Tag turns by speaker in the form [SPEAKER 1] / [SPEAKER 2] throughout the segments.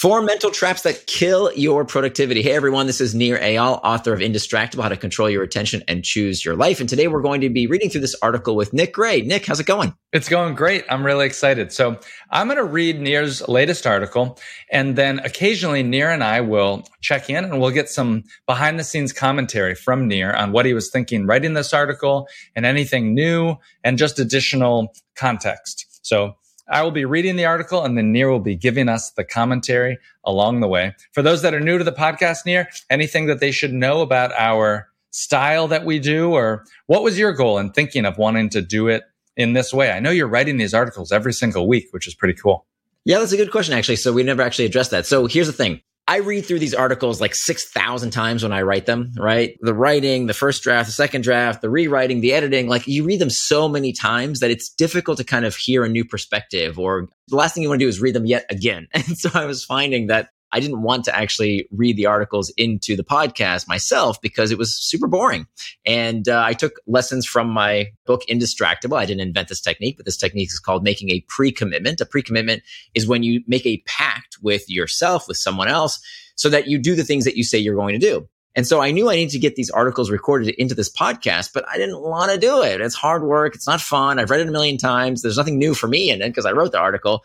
[SPEAKER 1] Four mental traps that kill your productivity. Hey everyone, this is Nir Eyal, author of Indistractable, How to Control Your Attention and Choose Your Life. And today we're going to be reading through this article with Nick Gray. Nick, how's it going?
[SPEAKER 2] It's going great. I'm really excited. So I'm going to read Nir's latest article and then occasionally Nir and I will check in and we'll get some behind the scenes commentary from Nir on what he was thinking writing this article and anything new and just additional context. So I will be reading the article and then Nir will be giving us the commentary along the way. For those that are new to the podcast, Nir, anything that they should know about our style that we do, or what was your goal in thinking of wanting to do it in this way? I know you're writing these articles every single week, which is pretty cool.
[SPEAKER 1] Yeah, that's a good question, actually. So we never actually addressed that. So here's the thing I read through these articles like 6,000 times when I write them, right? The writing, the first draft, the second draft, the rewriting, the editing, like you read them so many times that it's difficult to kind of hear a new perspective or the last thing you want to do is read them yet again. And so I was finding that I didn't want to actually read the articles into the podcast myself because it was super boring. And uh, I took lessons from my book, Indistractable. I didn't invent this technique, but this technique is called making a pre commitment. A pre commitment is when you make a pact with yourself, with someone else, so that you do the things that you say you're going to do. And so I knew I needed to get these articles recorded into this podcast, but I didn't want to do it. It's hard work. It's not fun. I've read it a million times. There's nothing new for me in it because I wrote the article.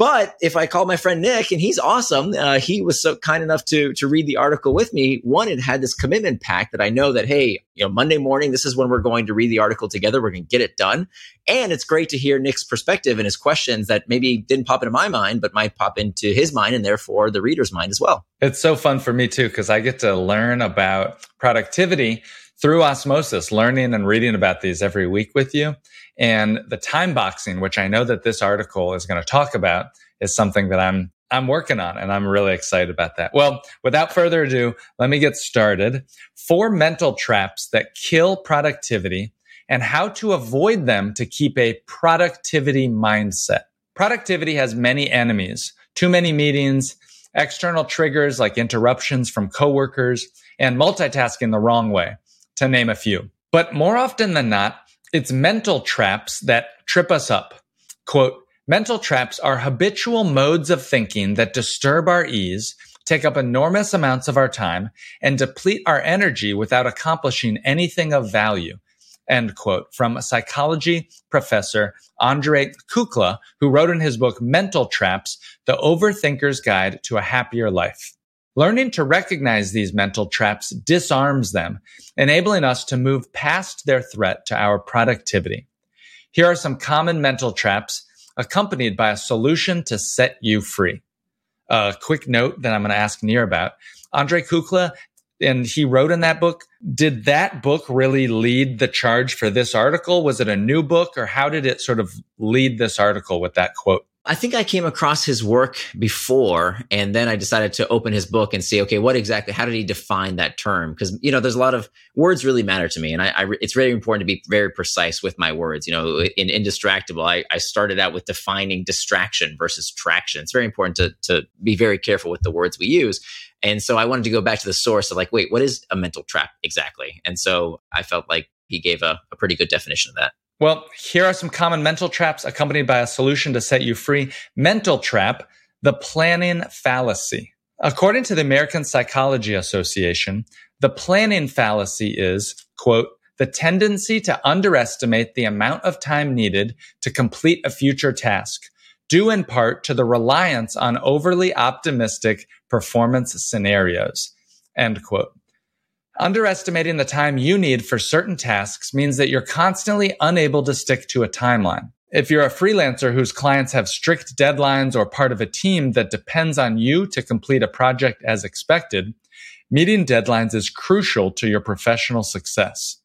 [SPEAKER 1] But if I call my friend Nick, and he's awesome, uh, he was so kind enough to to read the article with me. One, it had this commitment pack that I know that hey, you know, Monday morning, this is when we're going to read the article together. We're going to get it done, and it's great to hear Nick's perspective and his questions that maybe didn't pop into my mind, but might pop into his mind, and therefore the reader's mind as well.
[SPEAKER 2] It's so fun for me too because I get to learn about productivity through osmosis, learning and reading about these every week with you. And the time boxing, which I know that this article is going to talk about, is something that I'm I'm working on and I'm really excited about that. Well, without further ado, let me get started. Four mental traps that kill productivity and how to avoid them to keep a productivity mindset. Productivity has many enemies, too many meetings, external triggers like interruptions from coworkers, and multitasking the wrong way to name a few. But more often than not, it's mental traps that trip us up. Quote, mental traps are habitual modes of thinking that disturb our ease, take up enormous amounts of our time, and deplete our energy without accomplishing anything of value. End quote from psychology professor Andre Kukla, who wrote in his book Mental Traps, The Overthinker's Guide to a Happier Life. Learning to recognize these mental traps disarms them, enabling us to move past their threat to our productivity. Here are some common mental traps accompanied by a solution to set you free. A quick note that I'm going to ask Nir about. Andre Kukla, and he wrote in that book, did that book really lead the charge for this article? Was it a new book or how did it sort of lead this article with that quote?
[SPEAKER 1] I think I came across his work before, and then I decided to open his book and see, okay, what exactly, how did he define that term? Because, you know, there's a lot of words really matter to me. And I, I, it's really important to be very precise with my words. You know, in Indistractable, I, I started out with defining distraction versus traction. It's very important to, to be very careful with the words we use. And so I wanted to go back to the source of like, wait, what is a mental trap exactly? And so I felt like he gave a, a pretty good definition of that.
[SPEAKER 2] Well, here are some common mental traps accompanied by a solution to set you free. Mental trap, the planning fallacy. According to the American Psychology Association, the planning fallacy is, quote, the tendency to underestimate the amount of time needed to complete a future task, due in part to the reliance on overly optimistic performance scenarios, end quote. Underestimating the time you need for certain tasks means that you're constantly unable to stick to a timeline. If you're a freelancer whose clients have strict deadlines or part of a team that depends on you to complete a project as expected, meeting deadlines is crucial to your professional success.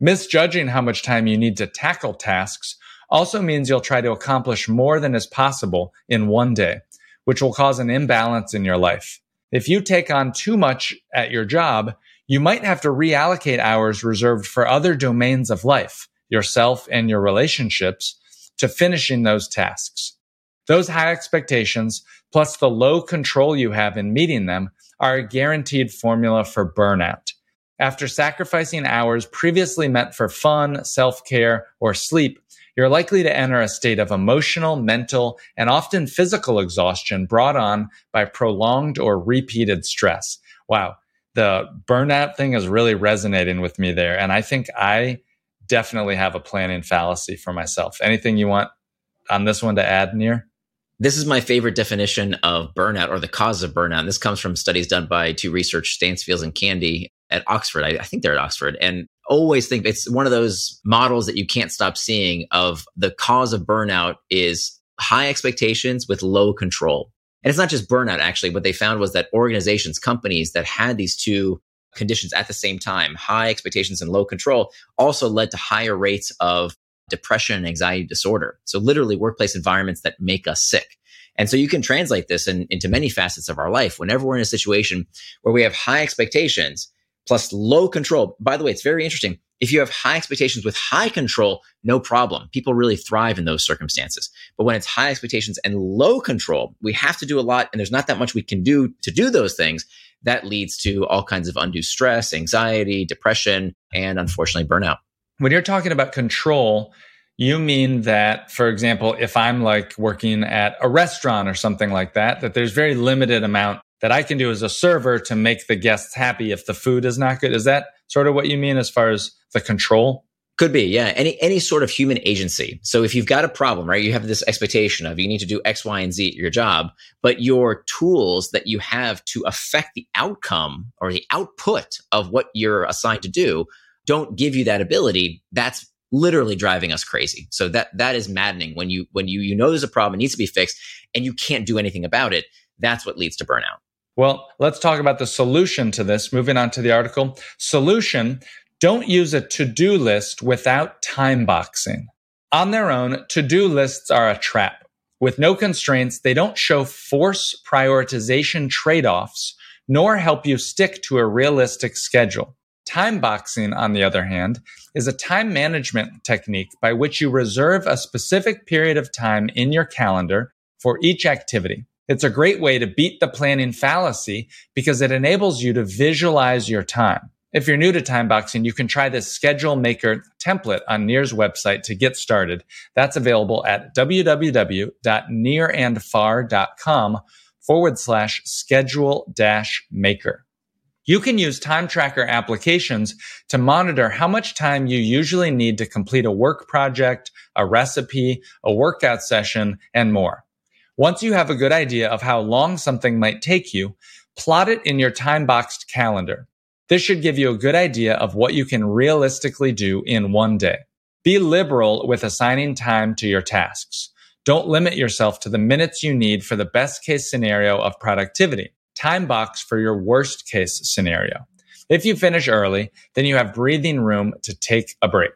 [SPEAKER 2] Misjudging how much time you need to tackle tasks also means you'll try to accomplish more than is possible in one day, which will cause an imbalance in your life. If you take on too much at your job, you might have to reallocate hours reserved for other domains of life, yourself and your relationships, to finishing those tasks. Those high expectations, plus the low control you have in meeting them, are a guaranteed formula for burnout. After sacrificing hours previously meant for fun, self care, or sleep, you're likely to enter a state of emotional, mental, and often physical exhaustion brought on by prolonged or repeated stress. Wow. The burnout thing is really resonating with me there. And I think I definitely have a planning fallacy for myself. Anything you want on this one to add, Nir?
[SPEAKER 1] This is my favorite definition of burnout or the cause of burnout. And this comes from studies done by two research Stansfields and Candy at Oxford. I, I, think they're at Oxford. And always think it's one of those models that you can't stop seeing of the cause of burnout is high expectations with low control. And it's not just burnout, actually. What they found was that organizations, companies that had these two conditions at the same time, high expectations and low control, also led to higher rates of depression and anxiety disorder. So literally workplace environments that make us sick. And so you can translate this in, into many facets of our life. Whenever we're in a situation where we have high expectations plus low control. By the way, it's very interesting. If you have high expectations with high control, no problem. People really thrive in those circumstances. But when it's high expectations and low control, we have to do a lot and there's not that much we can do to do those things. That leads to all kinds of undue stress, anxiety, depression, and unfortunately burnout.
[SPEAKER 2] When you're talking about control, you mean that, for example, if I'm like working at a restaurant or something like that, that there's very limited amount that I can do as a server to make the guests happy if the food is not good. Is that sort of what you mean as far as the control?
[SPEAKER 1] Could be, yeah. Any any sort of human agency. So if you've got a problem, right, you have this expectation of you need to do X, Y, and Z at your job, but your tools that you have to affect the outcome or the output of what you're assigned to do don't give you that ability. That's literally driving us crazy. So that that is maddening when you when you you know there's a problem, it needs to be fixed, and you can't do anything about it. That's what leads to burnout.
[SPEAKER 2] Well, let's talk about the solution to this. Moving on to the article. Solution don't use a to do list without time boxing. On their own, to do lists are a trap. With no constraints, they don't show force prioritization trade offs, nor help you stick to a realistic schedule. Time boxing, on the other hand, is a time management technique by which you reserve a specific period of time in your calendar for each activity. It's a great way to beat the planning fallacy because it enables you to visualize your time. If you're new to time boxing, you can try this schedule maker template on Nir's website to get started. That's available at www.nirandfar.com forward slash schedule dash maker. You can use time tracker applications to monitor how much time you usually need to complete a work project, a recipe, a workout session, and more. Once you have a good idea of how long something might take you, plot it in your time boxed calendar. This should give you a good idea of what you can realistically do in one day. Be liberal with assigning time to your tasks. Don't limit yourself to the minutes you need for the best case scenario of productivity. Time box for your worst case scenario. If you finish early, then you have breathing room to take a break.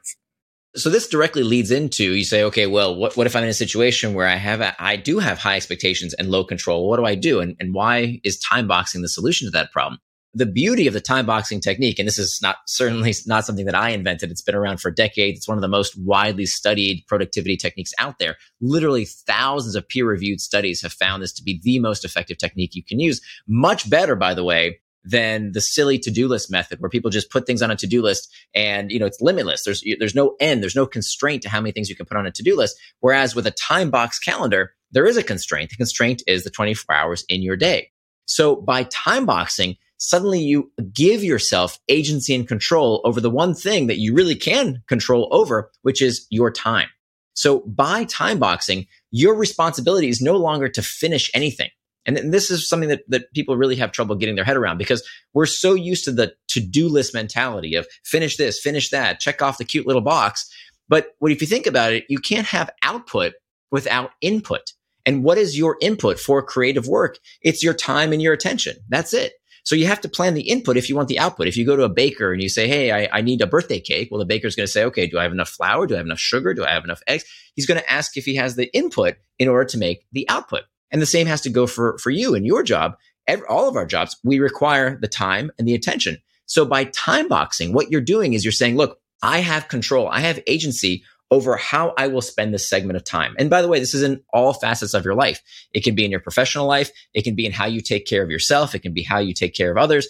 [SPEAKER 1] So this directly leads into you say, okay, well, what, what if I'm in a situation where I have a, I do have high expectations and low control? What do I do? And, and why is time boxing the solution to that problem? The beauty of the time boxing technique, and this is not certainly not something that I invented. It's been around for decades. It's one of the most widely studied productivity techniques out there. Literally thousands of peer reviewed studies have found this to be the most effective technique you can use. Much better, by the way, than the silly to-do list method where people just put things on a to-do list and you know it's limitless. There's there's no end. There's no constraint to how many things you can put on a to-do list. Whereas with a time box calendar there is a constraint. The constraint is the 24 hours in your day. So by time boxing suddenly you give yourself agency and control over the one thing that you really can control over which is your time. So by time boxing your responsibility is no longer to finish anything and this is something that, that people really have trouble getting their head around because we're so used to the to-do list mentality of finish this, finish that, check off the cute little box. But what if you think about it, you can't have output without input. And what is your input for creative work? It's your time and your attention. That's it. So you have to plan the input if you want the output. If you go to a baker and you say, Hey, I, I need a birthday cake. Well, the baker's going to say, okay, do I have enough flour? Do I have enough sugar? Do I have enough eggs? He's going to ask if he has the input in order to make the output. And the same has to go for, for you and your job. Every, all of our jobs, we require the time and the attention. So by time boxing, what you're doing is you're saying, look, I have control. I have agency over how I will spend this segment of time. And by the way, this is in all facets of your life. It can be in your professional life. It can be in how you take care of yourself. It can be how you take care of others.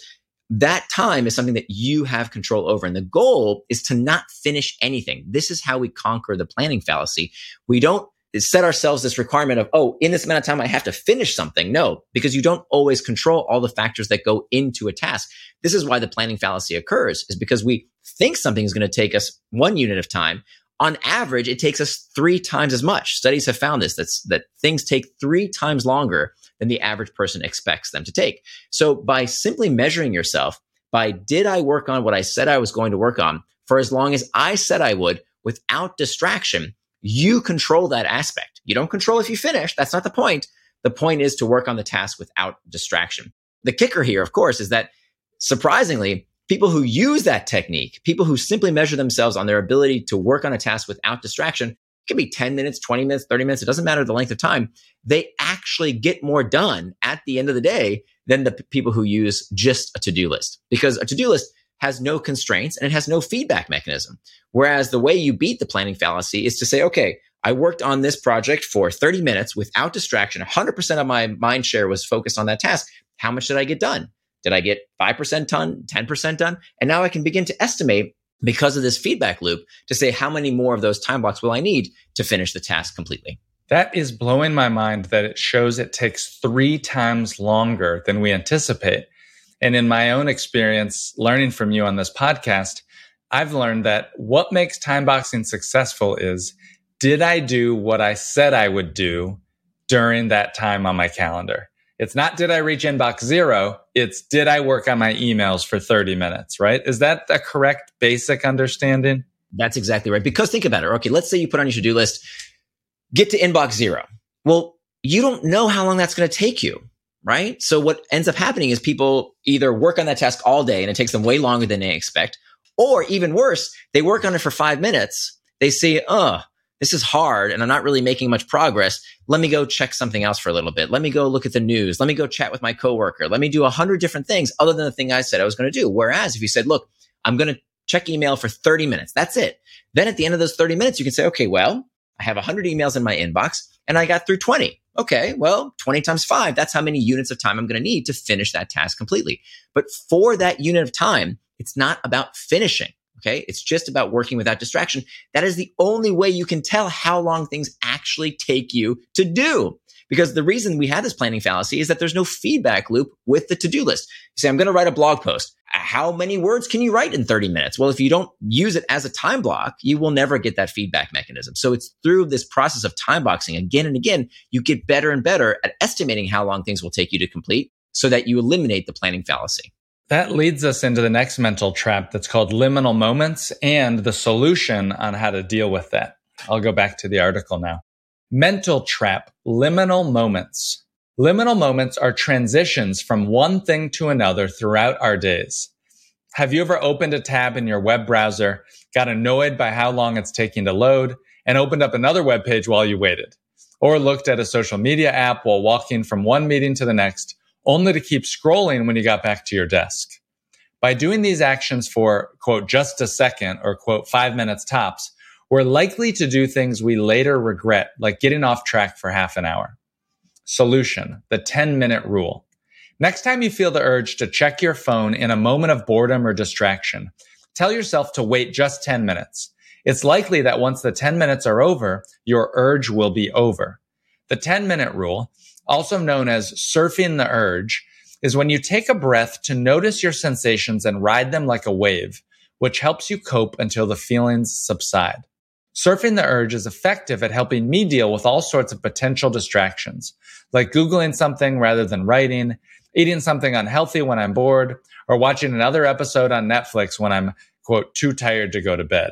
[SPEAKER 1] that time is something that you have control over. And the goal is to not finish anything. This is how we conquer the planning fallacy. We don't set ourselves this requirement of, oh, in this amount of time, I have to finish something. No, because you don't always control all the factors that go into a task. This is why the planning fallacy occurs is because we think something is going to take us one unit of time. On average, it takes us three times as much. Studies have found this, that's, that things take three times longer than the average person expects them to take. So by simply measuring yourself by did I work on what I said I was going to work on for as long as I said I would without distraction, you control that aspect. You don't control if you finish. That's not the point. The point is to work on the task without distraction. The kicker here, of course, is that surprisingly, people who use that technique, people who simply measure themselves on their ability to work on a task without distraction, it can be 10 minutes, 20 minutes, 30 minutes. It doesn't matter the length of time. They actually get more done at the end of the day than the p- people who use just a to-do list because a to-do list has no constraints and it has no feedback mechanism. Whereas the way you beat the planning fallacy is to say, okay, I worked on this project for 30 minutes without distraction. 100% of my mind share was focused on that task. How much did I get done? Did I get 5% done, 10% done? And now I can begin to estimate because of this feedback loop to say how many more of those time blocks will I need to finish the task completely.
[SPEAKER 2] That is blowing my mind that it shows it takes three times longer than we anticipate. And in my own experience, learning from you on this podcast, I've learned that what makes time boxing successful is did I do what I said I would do during that time on my calendar? It's not did I reach inbox zero, it's did I work on my emails for 30 minutes, right? Is that a correct basic understanding?
[SPEAKER 1] That's exactly right. Because think about it. Okay, let's say you put on your to do list, get to inbox zero. Well, you don't know how long that's going to take you right? So what ends up happening is people either work on that task all day and it takes them way longer than they expect, or even worse, they work on it for five minutes. They say, oh, uh, this is hard and I'm not really making much progress. Let me go check something else for a little bit. Let me go look at the news. Let me go chat with my coworker. Let me do a hundred different things other than the thing I said I was going to do. Whereas if you said, look, I'm going to check email for 30 minutes, that's it. Then at the end of those 30 minutes, you can say, okay, well, I have 100 emails in my inbox and I got through 20. Okay, well, 20 times five, that's how many units of time I'm going to need to finish that task completely. But for that unit of time, it's not about finishing. Okay. It's just about working without distraction. That is the only way you can tell how long things actually take you to do. Because the reason we have this planning fallacy is that there's no feedback loop with the to-do list. You say, I'm going to write a blog post. How many words can you write in 30 minutes? Well, if you don't use it as a time block, you will never get that feedback mechanism. So it's through this process of time boxing again and again, you get better and better at estimating how long things will take you to complete so that you eliminate the planning fallacy.
[SPEAKER 2] That leads us into the next mental trap that's called liminal moments and the solution on how to deal with that. I'll go back to the article now. Mental trap, liminal moments. Liminal moments are transitions from one thing to another throughout our days. Have you ever opened a tab in your web browser, got annoyed by how long it's taking to load, and opened up another web page while you waited? Or looked at a social media app while walking from one meeting to the next, only to keep scrolling when you got back to your desk? By doing these actions for, quote, just a second or, quote, five minutes tops, we're likely to do things we later regret, like getting off track for half an hour. Solution, the 10 minute rule. Next time you feel the urge to check your phone in a moment of boredom or distraction, tell yourself to wait just 10 minutes. It's likely that once the 10 minutes are over, your urge will be over. The 10 minute rule, also known as surfing the urge, is when you take a breath to notice your sensations and ride them like a wave, which helps you cope until the feelings subside. Surfing the urge is effective at helping me deal with all sorts of potential distractions, like Googling something rather than writing, eating something unhealthy when I'm bored, or watching another episode on Netflix when I'm, quote, too tired to go to bed,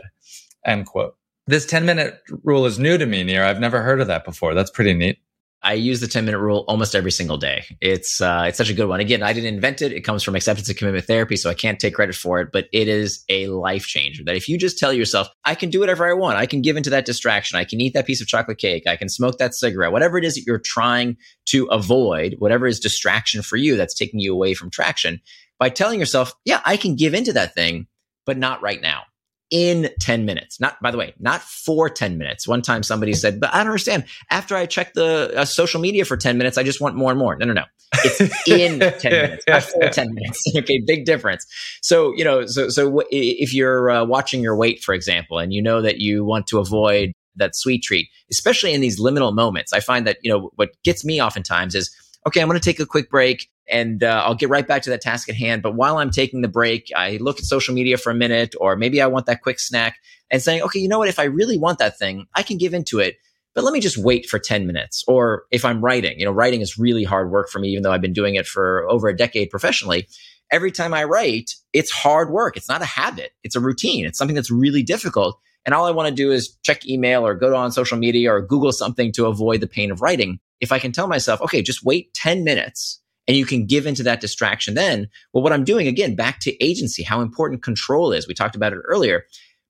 [SPEAKER 2] end quote. This 10 minute rule is new to me, Nir. I've never heard of that before. That's pretty neat.
[SPEAKER 1] I use the 10 minute rule almost every single day. It's, uh, it's such a good one. Again, I didn't invent it. It comes from acceptance and commitment therapy. So I can't take credit for it, but it is a life changer that if you just tell yourself, I can do whatever I want. I can give into that distraction. I can eat that piece of chocolate cake. I can smoke that cigarette, whatever it is that you're trying to avoid, whatever is distraction for you that's taking you away from traction by telling yourself, yeah, I can give into that thing, but not right now. In 10 minutes. Not, by the way, not for 10 minutes. One time somebody said, but I don't understand. After I check the uh, social media for 10 minutes, I just want more and more. No, no, no. It's in 10 minutes, not for 10 minutes. okay. Big difference. So, you know, so, so w- if you're uh, watching your weight, for example, and you know that you want to avoid that sweet treat, especially in these liminal moments, I find that, you know, what gets me oftentimes is, okay, I'm going to take a quick break and uh, I'll get right back to that task at hand. But while I'm taking the break, I look at social media for a minute, or maybe I want that quick snack and saying, okay, you know what? If I really want that thing, I can give into it. But let me just wait for 10 minutes. Or if I'm writing, you know, writing is really hard work for me, even though I've been doing it for over a decade professionally. Every time I write, it's hard work. It's not a habit. It's a routine. It's something that's really difficult. And all I want to do is check email or go on social media or Google something to avoid the pain of writing. If I can tell myself, okay, just wait 10 minutes and you can give into that distraction then, well, what I'm doing again, back to agency, how important control is. We talked about it earlier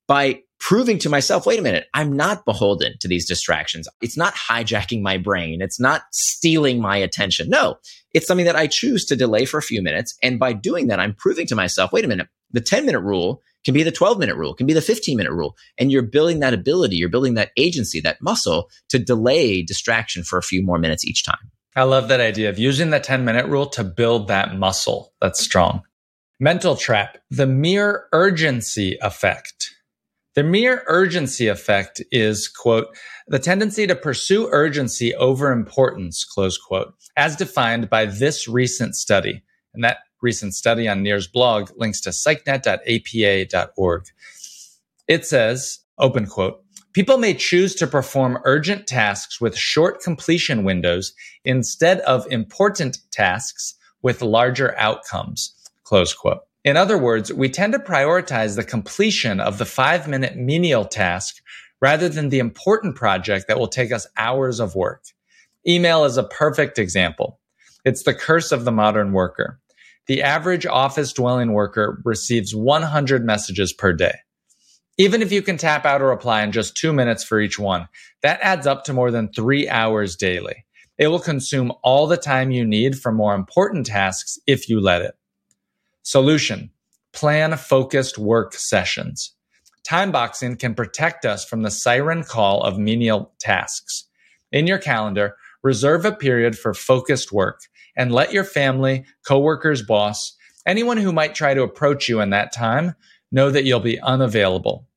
[SPEAKER 1] by proving to myself, wait a minute, I'm not beholden to these distractions. It's not hijacking my brain. It's not stealing my attention. No, it's something that I choose to delay for a few minutes. And by doing that, I'm proving to myself, wait a minute, the 10 minute rule can be the 12 minute rule, can be the 15 minute rule. And you're building that ability, you're building that agency, that muscle to delay distraction for a few more minutes each time.
[SPEAKER 2] I love that idea of using the 10 minute rule to build that muscle that's strong. Mental trap, the mere urgency effect. The mere urgency effect is, quote, the tendency to pursue urgency over importance, close quote, as defined by this recent study. And that recent study on Nir's blog links to psychnet.apa.org. It says, open quote, people may choose to perform urgent tasks with short completion windows instead of important tasks with larger outcomes, close quote. In other words, we tend to prioritize the completion of the five minute menial task rather than the important project that will take us hours of work. Email is a perfect example. It's the curse of the modern worker. The average office dwelling worker receives 100 messages per day. Even if you can tap out a reply in just two minutes for each one, that adds up to more than three hours daily. It will consume all the time you need for more important tasks if you let it. Solution Plan focused work sessions. Time boxing can protect us from the siren call of menial tasks. In your calendar, reserve a period for focused work and let your family, coworkers, boss, anyone who might try to approach you in that time know that you'll be unavailable.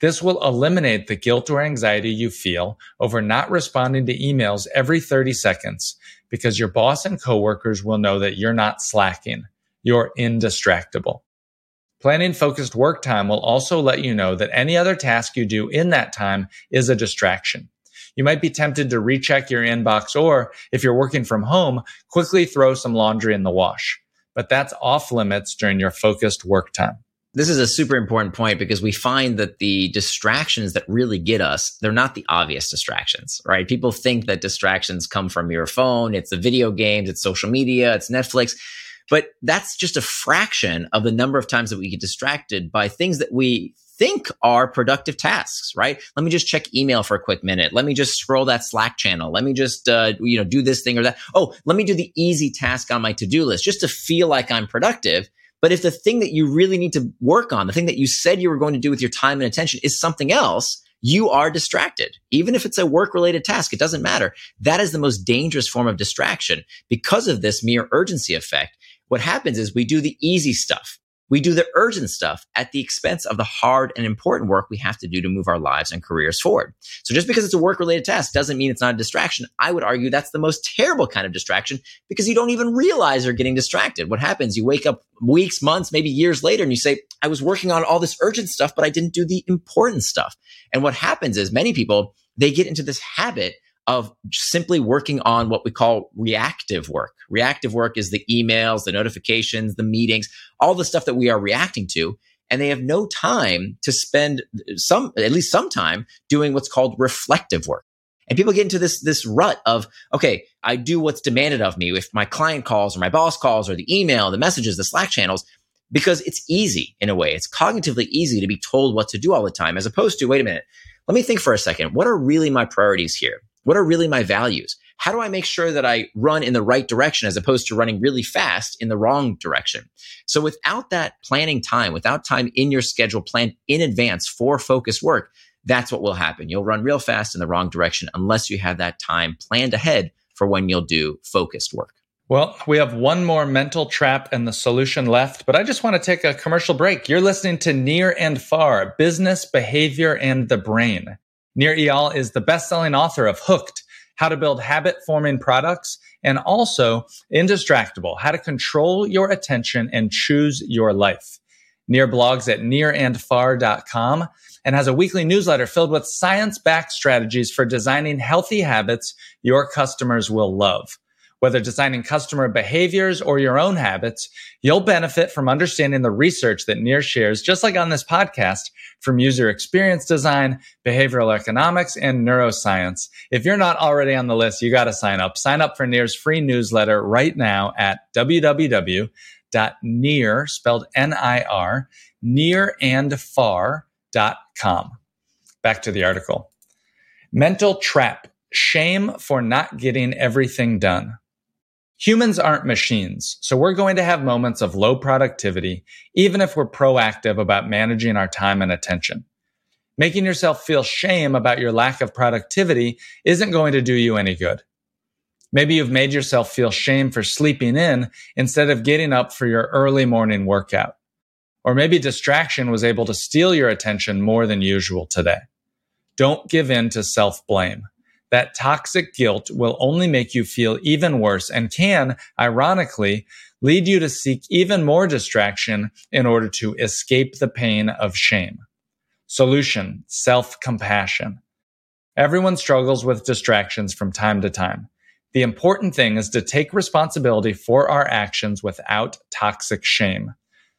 [SPEAKER 2] This will eliminate the guilt or anxiety you feel over not responding to emails every 30 seconds because your boss and coworkers will know that you're not slacking you're indistractable. Planning focused work time will also let you know that any other task you do in that time is a distraction. You might be tempted to recheck your inbox or, if you're working from home, quickly throw some laundry in the wash. But that's off limits during your focused work time.
[SPEAKER 1] This is a super important point because we find that the distractions that really get us, they're not the obvious distractions, right? People think that distractions come from your phone, it's the video games, it's social media, it's Netflix. But that's just a fraction of the number of times that we get distracted by things that we think are productive tasks, right? Let me just check email for a quick minute. Let me just scroll that Slack channel. Let me just, uh, you know, do this thing or that. Oh, let me do the easy task on my to-do list just to feel like I'm productive. But if the thing that you really need to work on, the thing that you said you were going to do with your time and attention is something else, you are distracted. Even if it's a work related task, it doesn't matter. That is the most dangerous form of distraction because of this mere urgency effect what happens is we do the easy stuff. We do the urgent stuff at the expense of the hard and important work we have to do to move our lives and careers forward. So just because it's a work related task doesn't mean it's not a distraction. I would argue that's the most terrible kind of distraction because you don't even realize you're getting distracted. What happens? You wake up weeks, months, maybe years later and you say, I was working on all this urgent stuff, but I didn't do the important stuff. And what happens is many people, they get into this habit of simply working on what we call reactive work. Reactive work is the emails, the notifications, the meetings, all the stuff that we are reacting to. And they have no time to spend some, at least some time doing what's called reflective work. And people get into this, this rut of, okay, I do what's demanded of me. If my client calls or my boss calls or the email, the messages, the Slack channels, because it's easy in a way. It's cognitively easy to be told what to do all the time, as opposed to, wait a minute, let me think for a second. What are really my priorities here? What are really my values? how do I make sure that I run in the right direction as opposed to running really fast in the wrong direction? So without that planning time, without time in your schedule planned in advance for focused work, that's what will happen. You'll run real fast in the wrong direction unless you have that time planned ahead for when you'll do focused work.
[SPEAKER 2] Well, we have one more mental trap and the solution left, but I just want to take a commercial break. You're listening to Nir and Far Business, Behavior, and the Brain. Nir Eyal is the best selling author of Hooked How to Build Habit Forming Products and also Indistractable How to Control Your Attention and Choose Your Life. Nir blogs at nirandfar.com and has a weekly newsletter filled with science backed strategies for designing healthy habits your customers will love. Whether designing customer behaviors or your own habits, you'll benefit from understanding the research that Nir shares, just like on this podcast, from user experience design, behavioral economics, and neuroscience. If you're not already on the list, you got to sign up. Sign up for Nir's free newsletter right now at www.nir, spelled N-I-R, nirandfar.com. Back to the article. Mental trap. Shame for not getting everything done. Humans aren't machines, so we're going to have moments of low productivity, even if we're proactive about managing our time and attention. Making yourself feel shame about your lack of productivity isn't going to do you any good. Maybe you've made yourself feel shame for sleeping in instead of getting up for your early morning workout. Or maybe distraction was able to steal your attention more than usual today. Don't give in to self blame that toxic guilt will only make you feel even worse and can, ironically, lead you to seek even more distraction in order to escape the pain of shame. Solution, self-compassion. Everyone struggles with distractions from time to time. The important thing is to take responsibility for our actions without toxic shame.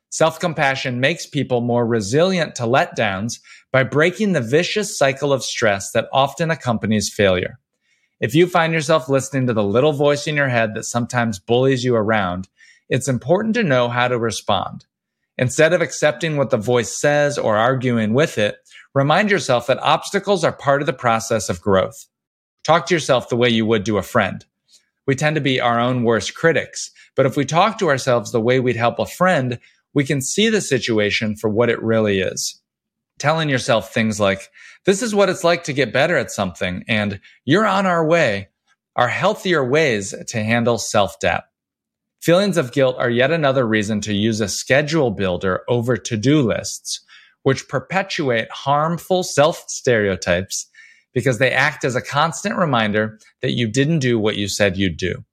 [SPEAKER 2] Self compassion makes people more resilient to letdowns by breaking the vicious cycle of stress that often accompanies failure. If you find yourself listening to the little voice in your head that sometimes bullies you around, it's important to know how to respond. Instead of accepting what the voice says or arguing with it, remind yourself that obstacles are part of the process of growth. Talk to yourself the way you would to a friend. We tend to be our own worst critics, but if we talk to ourselves the way we'd help a friend, we can see the situation for what it really is. Telling yourself things like, this is what it's like to get better at something and you're on our way are healthier ways to handle self doubt. Feelings of guilt are yet another reason to use a schedule builder over to do lists, which perpetuate harmful self stereotypes because they act as a constant reminder that you didn't do what you said you'd do.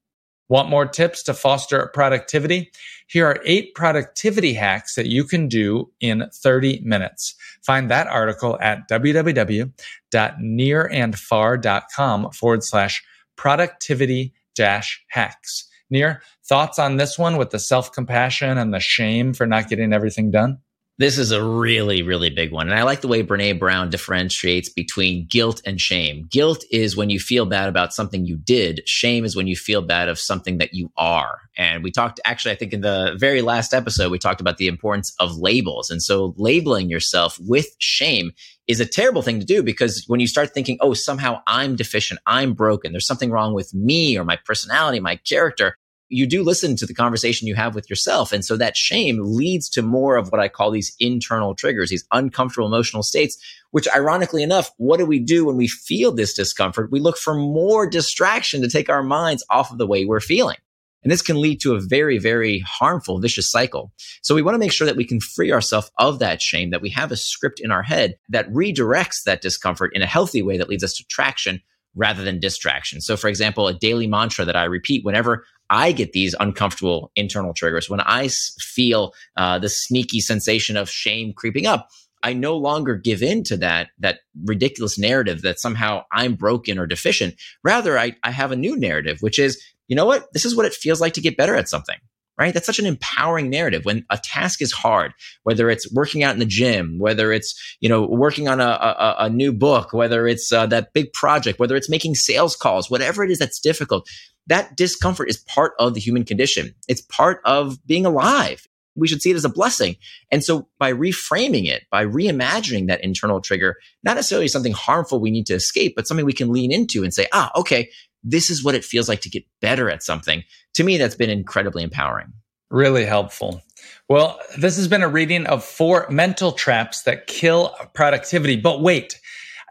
[SPEAKER 2] Want more tips to foster productivity? Here are eight productivity hacks that you can do in 30 minutes. Find that article at www.nirandfar.com forward slash productivity dash hacks. Nir, thoughts on this one with the self compassion and the shame for not getting everything done?
[SPEAKER 1] This is a really, really big one. And I like the way Brene Brown differentiates between guilt and shame. Guilt is when you feel bad about something you did. Shame is when you feel bad of something that you are. And we talked, actually, I think in the very last episode, we talked about the importance of labels. And so labeling yourself with shame is a terrible thing to do because when you start thinking, oh, somehow I'm deficient, I'm broken, there's something wrong with me or my personality, my character, you do listen to the conversation you have with yourself. And so that shame leads to more of what I call these internal triggers, these uncomfortable emotional states, which ironically enough, what do we do when we feel this discomfort? We look for more distraction to take our minds off of the way we're feeling. And this can lead to a very, very harmful, vicious cycle. So we want to make sure that we can free ourselves of that shame, that we have a script in our head that redirects that discomfort in a healthy way that leads us to traction rather than distraction. So, for example, a daily mantra that I repeat whenever I get these uncomfortable internal triggers, when I feel uh, the sneaky sensation of shame creeping up, I no longer give in to that that ridiculous narrative that somehow I'm broken or deficient. Rather, I, I have a new narrative, which is, you know what? This is what it feels like to get better at something right? That's such an empowering narrative. When a task is hard, whether it's working out in the gym, whether it's, you know, working on a, a, a new book, whether it's uh, that big project, whether it's making sales calls, whatever it is that's difficult, that discomfort is part of the human condition. It's part of being alive. We should see it as a blessing. And so by reframing it, by reimagining that internal trigger, not necessarily something harmful we need to escape, but something we can lean into and say, ah, okay, this is what it feels like to get better at something. To me, that's been incredibly empowering.
[SPEAKER 2] Really helpful. Well, this has been a reading of four mental traps that kill productivity. But wait,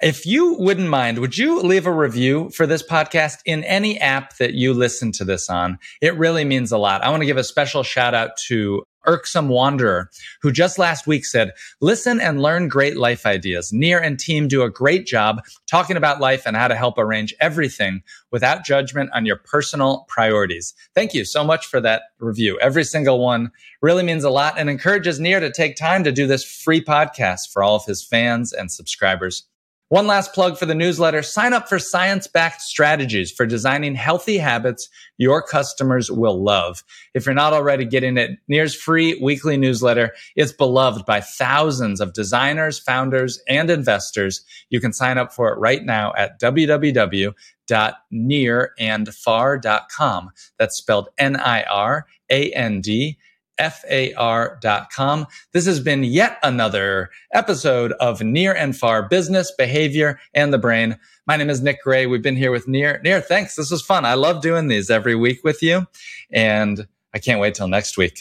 [SPEAKER 2] if you wouldn't mind, would you leave a review for this podcast in any app that you listen to this on? It really means a lot. I want to give a special shout out to Irksome Wanderer, who just last week said, listen and learn great life ideas. Nir and team do a great job talking about life and how to help arrange everything without judgment on your personal priorities. Thank you so much for that review. Every single one really means a lot and encourages Nir to take time to do this free podcast for all of his fans and subscribers. One last plug for the newsletter. Sign up for science backed strategies for designing healthy habits your customers will love. If you're not already getting it, Nir's free weekly newsletter is beloved by thousands of designers, founders, and investors. You can sign up for it right now at www.nirandfar.com. That's spelled N I R A N D far.com. This has been yet another episode of Nir and Far Business, Behavior, and the Brain. My name is Nick Gray. We've been here with Nir. Nir, thanks. This was fun. I love doing these every week with you. And I can't wait till next week.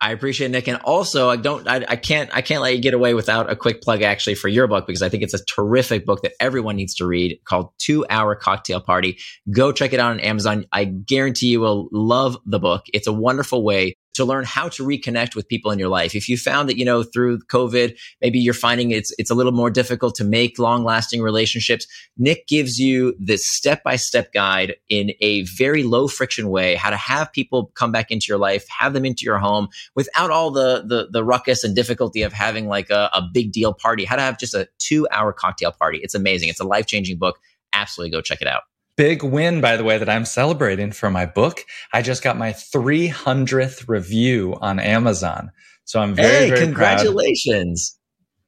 [SPEAKER 1] I appreciate it, Nick, and also I don't, I, I, can't, I can't let you get away without a quick plug actually for your book because I think it's a terrific book that everyone needs to read called Two Hour Cocktail Party. Go check it out on Amazon. I guarantee you will love the book. It's a wonderful way to learn how to reconnect with people in your life. If you found that, you know, through COVID, maybe you're finding it's, it's a little more difficult to make long lasting relationships. Nick gives you this step by step guide in a very low friction way, how to have people come back into your life, have them into your home without all the, the, the ruckus and difficulty of having like a, a big deal party, how to have just a two hour cocktail party. It's amazing. It's a life changing book. Absolutely go check it out.
[SPEAKER 2] Big win, by the way, that I'm celebrating for my book. I just got my 300th review on Amazon. So I'm very,
[SPEAKER 1] hey,
[SPEAKER 2] very
[SPEAKER 1] congratulations.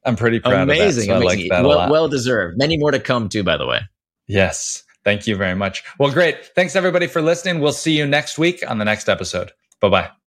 [SPEAKER 2] Proud. I'm pretty proud amazing, of that. So amazing. Like that
[SPEAKER 1] well, well deserved. Many more to come too, by the way.
[SPEAKER 2] Yes. Thank you very much. Well, great. Thanks everybody for listening. We'll see you next week on the next episode. Bye bye.